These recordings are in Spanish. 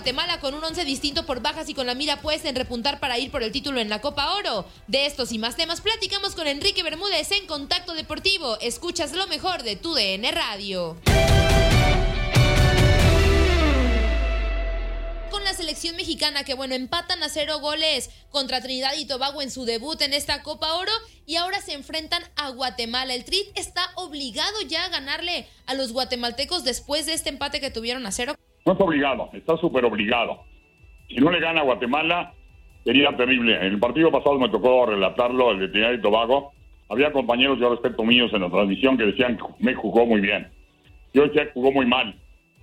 Guatemala con un once distinto por bajas y con la mira puesta en repuntar para ir por el título en la Copa Oro. De estos y más temas platicamos con Enrique Bermúdez en Contacto Deportivo. Escuchas lo mejor de tu DN Radio. Con la selección mexicana que bueno, empatan a cero goles contra Trinidad y Tobago en su debut en esta Copa Oro y ahora se enfrentan a Guatemala. El Tri está obligado ya a ganarle a los guatemaltecos después de este empate que tuvieron a cero. No está obligado, está súper obligado. Si no le gana a Guatemala, sería terrible. En el partido pasado me tocó relatarlo, el de Trinidad y Tobago. Había compañeros, yo respeto míos en la transmisión, que decían que me jugó muy bien. Yo decía que jugó muy mal,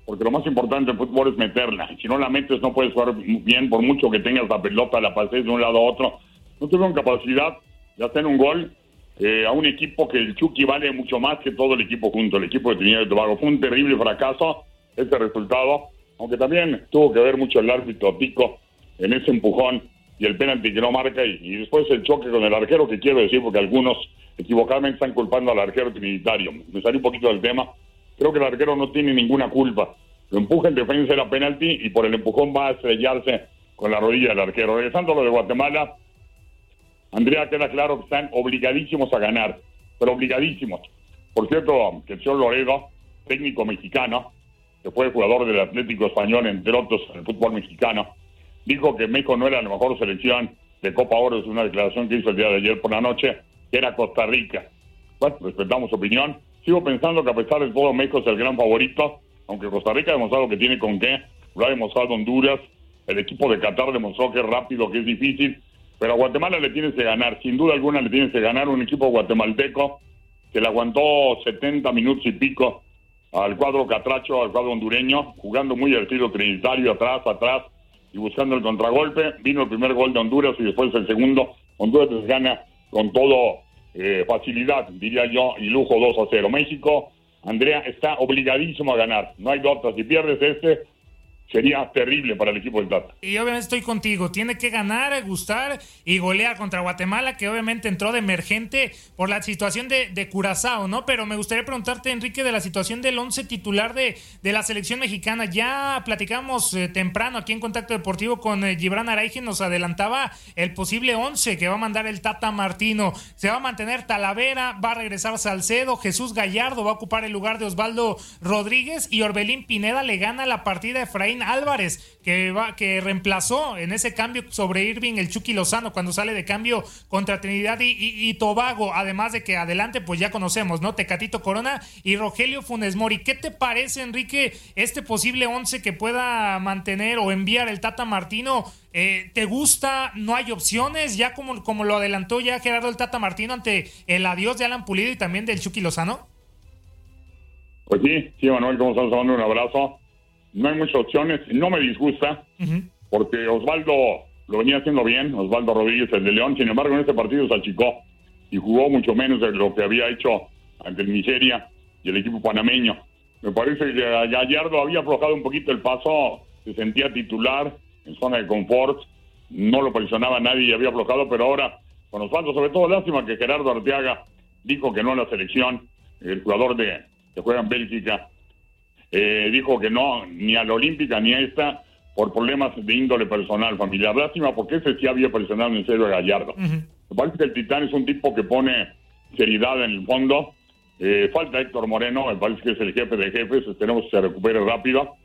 porque lo más importante en fútbol es meterla. Si no la metes, no puedes jugar bien, por mucho que tengas la pelota, la pases de un lado a otro. No tuvieron capacidad de hacer un gol eh, a un equipo que el Chucky vale mucho más que todo el equipo junto, el equipo de Trinidad y Tobago. Fue un terrible fracaso este resultado, aunque también tuvo que ver mucho el árbitro Pico en ese empujón y el penalti que no marca y, después el choque con el arquero que quiero decir porque algunos equivocadamente están culpando al arquero trinitario. Me salí un poquito del tema. Creo que el arquero no tiene ninguna culpa. Lo empuja en defensa era penalti y por el empujón va a estrellarse con la rodilla del arquero. Regresando a lo de Guatemala, Andrea, queda claro que están obligadísimos a ganar, pero obligadísimos. Por cierto, que el señor Loredo, técnico mexicano, que fue jugador del Atlético Español, entre otros, en el fútbol mexicano, dijo que México no era la mejor selección de Copa Oro, es una declaración que hizo el día de ayer por la noche, que era Costa Rica. Bueno, respetamos su opinión. Sigo pensando que a pesar de todo, México es el gran favorito, aunque Costa Rica ha demostrado que tiene con qué, lo ha demostrado Honduras, el equipo de Qatar demostró que es rápido, que es difícil, pero a Guatemala le tienes que ganar, sin duda alguna le tienes que ganar un equipo guatemalteco que le aguantó 70 minutos y pico al cuadro catracho, al cuadro hondureño, jugando muy estilo trinitario, atrás, atrás, y buscando el contragolpe. Vino el primer gol de Honduras y después el segundo. Honduras gana con todo eh, facilidad, diría yo, y lujo 2 a 0. México, Andrea, está obligadísimo a ganar. No hay otra. Si pierdes este, sería terrible para el equipo del Tata. Y obviamente estoy contigo, tiene que ganar, gustar y golear contra Guatemala, que obviamente entró de emergente por la situación de, Curazao, ¿no? Pero me gustaría preguntarte, Enrique, de la situación del once titular de, de la selección mexicana. Ya platicamos eh, temprano aquí en Contacto Deportivo con eh, Gibran Araige, nos adelantaba el posible once que va a mandar el Tata Martino. Se va a mantener Talavera, va a regresar Salcedo, Jesús Gallardo va a ocupar el lugar de Osvaldo Rodríguez y Orbelín Pineda le gana la partida a Efraín Álvarez, que, va, que reemplazó en ese cambio sobre Irving el Chucky Lozano cuando sale de cambio contra Trinidad y, Tobago, además de que adelante pues ya conocemos, ¿no? Tecatito Corona y Rogelio Funes Mori. ¿Qué te parece, Enrique, este posible 11 que pueda mantener o enviar el Tata Martino? Eh, ¿Te gusta? ¿No hay opciones? Ya como, como lo adelantó ya Gerardo el Tata Martino ante el adiós de Alan Pulido y también del Chucky Lozano. Pues sí, sí, Manuel, estamos dando un abrazo. No hay muchas opciones, no me disgusta, porque Osvaldo lo venía haciendo bien, Osvaldo Rodríguez, el de León, sin embargo en este partido se achicó y jugó mucho menos de lo que había hecho ante el Nigeria y el equipo panameño. Me parece que Gallardo había aflojado un poquito el paso, se sentía titular en zona de confort, no lo presionaba nadie y había aflojado, pero ahora con Osvaldo, sobre todo lástima que Gerardo Arteaga dijo que no a la selección, el jugador de que juega en Bélgica, eh, dijo que no, ni a la Olímpica ni a esta, por problemas de índole personal, familiar. Lástima, porque ese sí había presionado en serio a Gallardo. Me parece que el Titán es un tipo que pone seriedad en el fondo. Eh, falta Héctor Moreno, me parece que es el jefe de jefes, esperemos que se recupere rápido.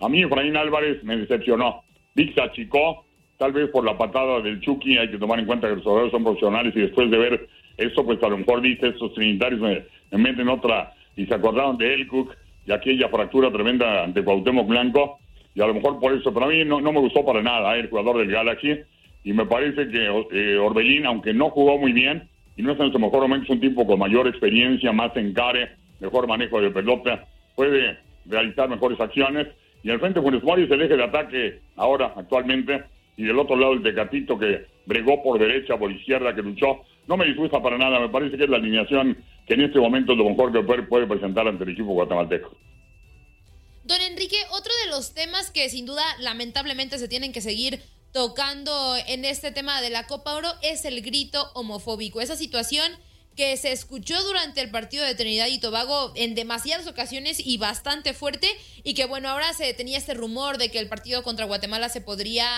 A mí Efraín Álvarez me decepcionó. Vic achicó, tal vez por la patada del Chucky, hay que tomar en cuenta que los jugadores son profesionales y después de ver esto, pues a lo mejor dice, estos trinitarios me, me meten otra y se acordaron de Elcook y aquella fractura tremenda ante Cuauhtémoc Blanco y a lo mejor por eso, pero a mí no, no me gustó para nada ¿eh? el jugador del Galaxy y me parece que eh, Orbelín, aunque no jugó muy bien y no está en su mejor momento, es un tipo con mayor experiencia, más encare, mejor manejo de pelota, puede realizar mejores acciones y al frente Funes Mori es el eje de ataque ahora, actualmente, y del otro lado el Tecatito que bregó por derecha, por izquierda, que luchó. No me disgusta para nada, me parece que es la alineación que en este momento lo mejor que puede presentar ante el equipo guatemalteco. Don Enrique, otro de los temas que sin duda lamentablemente se tienen que seguir tocando en este tema de la Copa Oro es el grito homofóbico. Esa situación que se escuchó durante el partido de Trinidad y Tobago en demasiadas ocasiones y bastante fuerte y que bueno, ahora se tenía este rumor de que el partido contra Guatemala se podría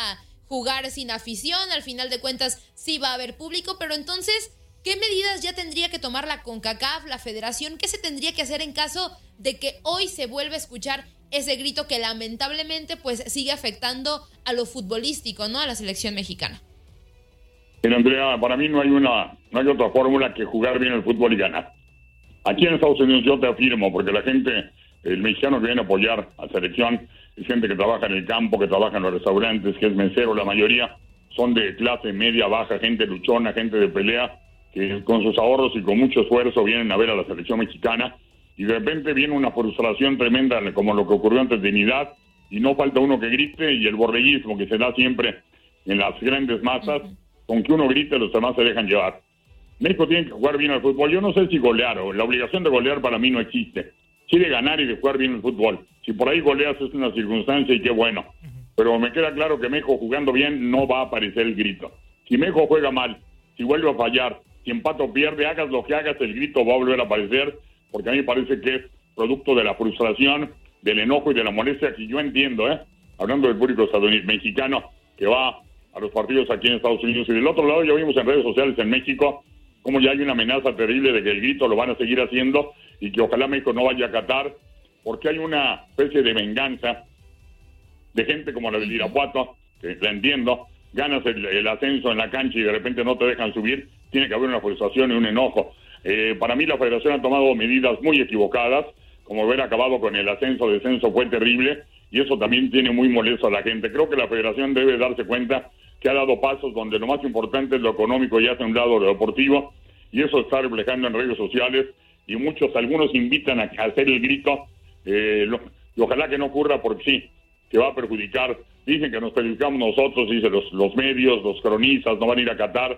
jugar sin afición, al final de cuentas sí va a haber público, pero entonces ¿Qué medidas ya tendría que tomar la CONCACAF, la federación? ¿Qué se tendría que hacer en caso de que hoy se vuelva a escuchar ese grito que lamentablemente pues sigue afectando a lo futbolístico, ¿no? A la selección mexicana. Pero Andrea, para mí no hay una, no hay otra fórmula que jugar bien el fútbol y ganar. Aquí en Estados Unidos yo te afirmo, porque la gente, el mexicano que viene a apoyar a la selección, es gente que trabaja en el campo, que trabaja en los restaurantes, que es mesero, la mayoría son de clase media, baja, gente luchona, gente de pelea, que con sus ahorros y con mucho esfuerzo vienen a ver a la selección mexicana y de repente viene una frustración tremenda como lo que ocurrió ante Trinidad y no falta uno que grite y el borreguismo que se da siempre en las grandes masas, con que uno grite los demás se dejan llevar. México tiene que jugar bien al fútbol. Yo no sé si golear o la obligación de golear para mí no existe. Sí de ganar y de jugar bien el fútbol. Si por ahí goleas es una circunstancia y qué bueno. Pero me queda claro que México jugando bien no va a aparecer el grito. Si México juega mal, si vuelve a fallar, si empata o pierde, hagas lo que hagas, el grito va a volver a aparecer, porque a mí me parece que es producto de la frustración, del enojo y de la molestia que yo entiendo, ¿eh? hablando del público estadounidense, mexicano que va a los partidos aquí en Estados Unidos. Y del otro lado ya vimos en redes sociales en México como ya hay una amenaza terrible de que el grito lo van a seguir haciendo y que ojalá México no vaya a acatar, porque hay una especie de venganza de gente como la del Irapuato, que la entiendo, ganas el, ascenso en la cancha y de repente no te dejan subir, tiene que haber una frustración y un enojo. Eh, para mí la federación ha tomado medidas muy equivocadas, como haber acabado con el ascenso, descenso fue terrible y eso también tiene muy molesto a la gente. Creo que la federación debe darse cuenta que ha dado pasos donde lo más importante es lo económico y hace un lado lo deportivo y eso está reflejando en redes sociales y muchos, algunos invitan a, hacer el grito eh, y ojalá que no ocurra porque sí, que va a perjudicar Dicen que nos perjudicamos nosotros, dicen los, los medios, los cronistas, no van a ir a Qatar,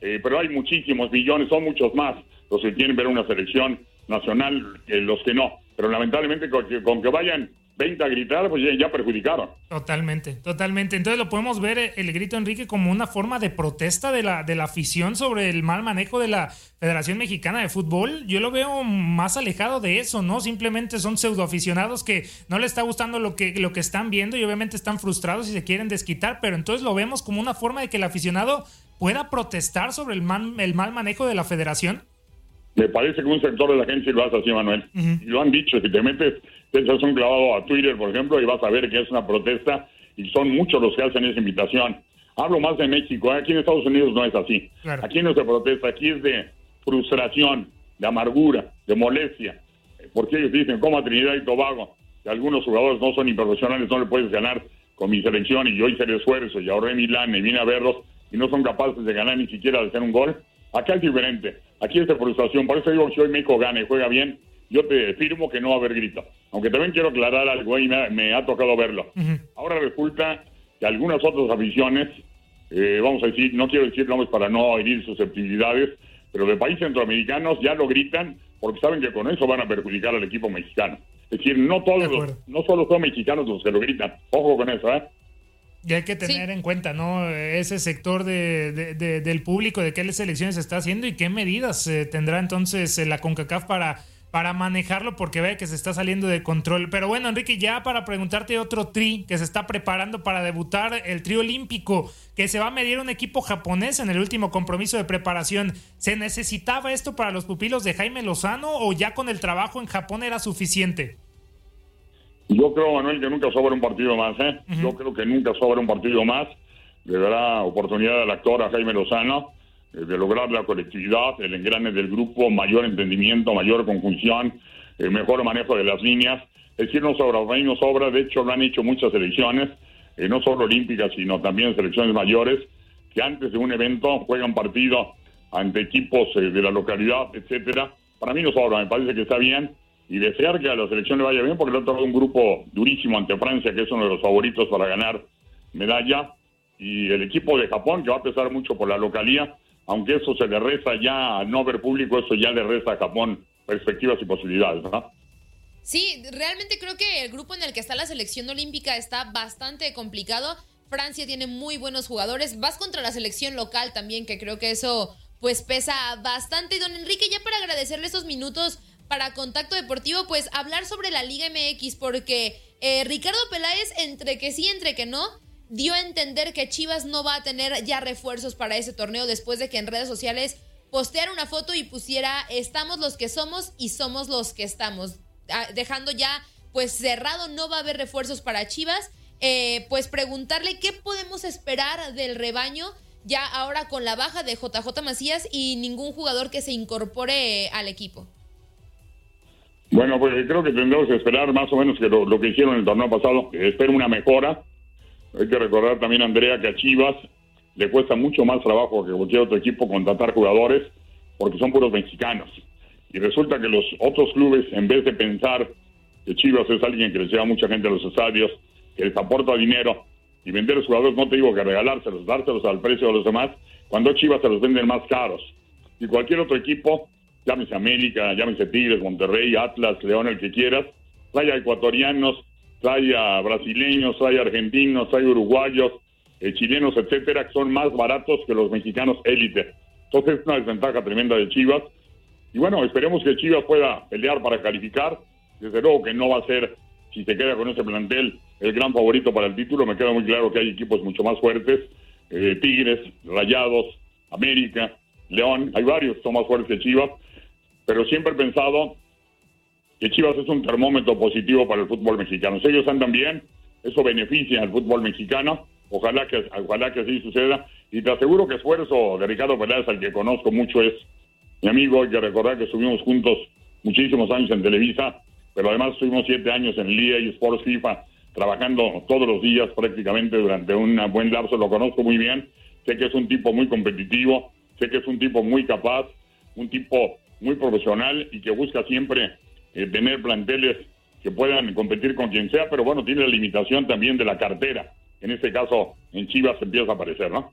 eh, pero hay muchísimos millones, son muchos más los que quieren ver una selección nacional que los que no. Pero lamentablemente con que vayan 20 a gritar, pues ya, perjudicaron. Totalmente, totalmente. Entonces lo podemos ver eh, el grito Enrique como una forma de protesta de la, de la afición sobre el mal manejo de la Federación Mexicana de Fútbol. Yo lo veo más alejado de eso, ¿no? Simplemente son pseudoaficionados que no les está gustando lo que, lo que están viendo y obviamente están frustrados y se quieren desquitar, pero entonces lo vemos como una forma de que el aficionado pueda protestar sobre el mal, el mal manejo de la federación. Me parece que un sector de la gente lo hace así, Manuel. Y lo han dicho, si te metes, te echas un clavado a Twitter, por ejemplo, y vas a ver que es una protesta y son muchos los que hacen esa invitación. Hablo más de México, ¿eh? aquí en Estados Unidos no es así. Aquí no se protesta, aquí es de frustración, de amargura, de molestia. Porque ellos dicen, como a Trinidad y Tobago, que algunos jugadores no son ni profesionales, no le puedes ganar con mi selección y yo hice el esfuerzo y ahorré mi lana y vine a verlos y no son capaces de ganar ni siquiera de hacer un gol. Acá es diferente. Aquí es de frustración. Por eso digo que si hoy México gana y juega bien, yo te firmo que no va a haber grito. Aunque también quiero aclarar algo y me, ha tocado verlo. Ahora resulta que algunas otras aficiones, eh, vamos a decir, no quiero decir nombres para no herir susceptibilidades, pero de países centroamericanos ya lo gritan porque saben que con eso van a perjudicar al equipo mexicano. Es decir, no todos, no solo son mexicanos los que lo gritan. Ojo con eso, ¿eh? Y hay que tener en cuenta, ¿no? Ese sector de, del público, de qué selecciones está haciendo y qué medidas eh, tendrá entonces eh, la CONCACAF para, para manejarlo, porque ve que se está saliendo de control. Pero bueno, Enrique, ya para preguntarte otro tri que se está preparando para debutar, el tri olímpico, que se va a medir un equipo japonés en el último compromiso de preparación. ¿Se necesitaba esto para los pupilos de Jaime Lozano o ya con el trabajo en Japón era suficiente? Yo creo, Manuel, que nunca sobra un partido más, ¿eh? Yo creo que nunca sobra un partido más. Le dará oportunidad al actor, a Jaime Lozano, eh, de lograr la colectividad, el engrane del grupo, mayor entendimiento, mayor conjunción, eh, mejor manejo de las líneas. Es decir, no sobra, no sobra. De hecho, lo han hecho muchas selecciones, eh, no solo olímpicas, sino también selecciones mayores, que antes de un evento juegan partido ante equipos de la localidad, etcétera. Para mí no sobra, me parece que está bien y desear que a la selección le vaya bien, porque le tocado un grupo durísimo ante Francia, que es uno de los favoritos para ganar medalla, y el equipo de Japón, que va a pesar mucho por la localía, aunque eso se le resta ya al no ver público, eso ya le resta a Japón perspectivas y posibilidades, ¿verdad? Sí, realmente creo que el grupo en el que está la selección olímpica está bastante complicado. Francia tiene muy buenos jugadores. Vas contra la selección local también, que creo que eso pues pesa bastante. Don Enrique, ya para agradecerle esos minutos para Contacto Deportivo, pues hablar sobre la Liga MX, porque eh, Ricardo Peláez, entre que sí, entre que no, dio a entender que Chivas no va a tener ya refuerzos para ese torneo después de que en redes sociales posteara una foto y pusiera estamos los que somos y somos los que estamos, ah, dejando ya pues cerrado, no va a haber refuerzos para Chivas. Eh, pues preguntarle qué podemos esperar del rebaño ya ahora con la baja de JJ Macías y ningún jugador que se incorpore al equipo. Bueno, pues creo que tendremos que esperar más o menos que lo, que hicieron el torneo pasado. Espero una mejora. Hay que recordar también, Andrea, que a Chivas le cuesta mucho más trabajo que cualquier otro equipo contratar jugadores porque son puros mexicanos. Y resulta que los otros clubes, en vez de pensar que Chivas es alguien que les lleva mucha gente a los estadios, que les aporta dinero y vender los jugadores, no te digo que regalárselos, dárselos al precio de los demás, cuando Chivas se los venden más caros. Y cualquier otro equipo llámese América, llámese Tigres, Monterrey, Atlas, León, el que quieras, trae a ecuatorianos, trae a brasileños, trae a argentinos, trae uruguayos, eh, chilenos, etcétera, que son más baratos que los mexicanos élite. Entonces es una desventaja tremenda de Chivas. Y bueno, esperemos que Chivas pueda pelear para calificar. Desde luego que no va a ser, si se queda con ese plantel, el gran favorito para el título. Me queda muy claro que hay equipos mucho más fuertes. Eh, Tigres, Rayados, América, León, hay varios que son más fuertes que Chivas pero siempre he pensado que Chivas es un termómetro positivo para el fútbol mexicano. Si ellos andan bien, eso beneficia al fútbol mexicano. Ojalá que, ojalá que así suceda. Y te aseguro que esfuerzo de Ricardo Pérez, al que conozco mucho, es mi amigo. Hay que recordar que estuvimos juntos muchísimos años en Televisa, pero además estuvimos siete años en LIA y Sports FIFA, trabajando todos los días prácticamente durante un buen lapso. Lo conozco muy bien. Sé que es un tipo muy competitivo, sé que es un tipo muy capaz, un tipo muy profesional y que busca siempre eh, tener planteles que puedan competir con quien sea, pero bueno, tiene la limitación también de la cartera. En este caso, en Chivas empieza a aparecer, ¿no?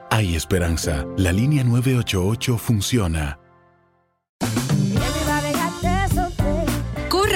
Hay esperanza. La línea 988 funciona.